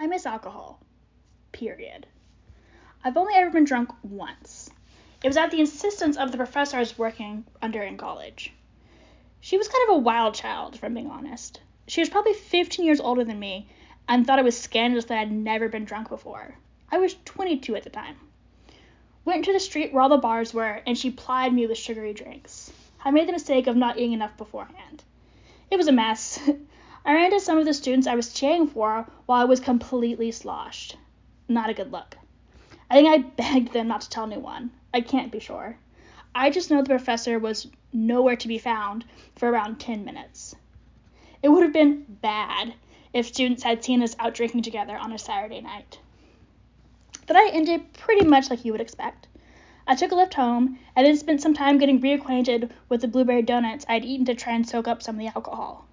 I miss alcohol. Period. I've only ever been drunk once. It was at the insistence of the professor I was working under in college. She was kind of a wild child, if I'm being honest. She was probably 15 years older than me and thought it was scandalous that I'd never been drunk before. I was 22 at the time. Went to the street where all the bars were, and she plied me with sugary drinks. I made the mistake of not eating enough beforehand. It was a mess. I ran into some of the students I was cheering for while I was completely sloshed. Not a good look. I think I begged them not to tell anyone. I can't be sure. I just know the professor was nowhere to be found for around 10 minutes. It would have been bad if students had seen us out drinking together on a Saturday night. The night ended pretty much like you would expect. I took a Lyft home and then spent some time getting reacquainted with the blueberry donuts I'd eaten to try and soak up some of the alcohol.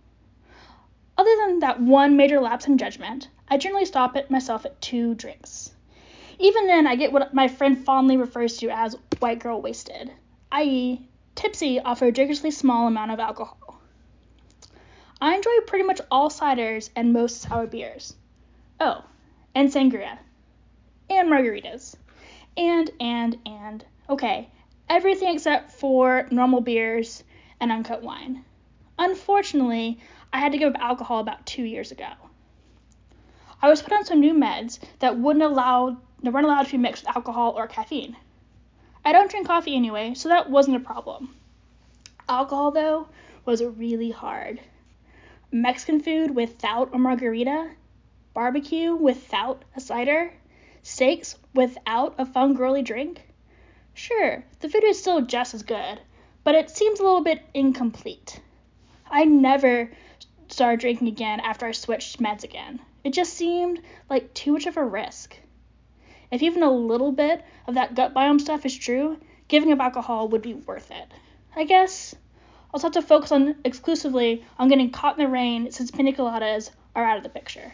Other than that one major lapse in judgment, I generally stop it myself at two drinks. Even then, I get what my friend fondly refers to as white girl wasted, i.e., tipsy off a ridiculously small amount of alcohol. I enjoy pretty much all ciders and most sour beers. Oh, and sangria and margaritas. And, and, and. Okay, everything except for normal beers and uncut wine. Unfortunately, I had to give up alcohol about two years ago. I was put on some new meds that wouldn't allow that weren't allowed to be mixed with alcohol or caffeine. I don't drink coffee anyway, so that wasn't a problem. Alcohol though was really hard. Mexican food without a margarita, barbecue without a cider, Steaks without a fun girly drink? Sure, the food is still just as good, but it seems a little bit incomplete. I never started drinking again after I switched meds again. It just seemed like too much of a risk. If even a little bit of that gut biome stuff is true, giving up alcohol would be worth it. I guess I'll just have to focus on exclusively on getting caught in the rain since pina coladas are out of the picture.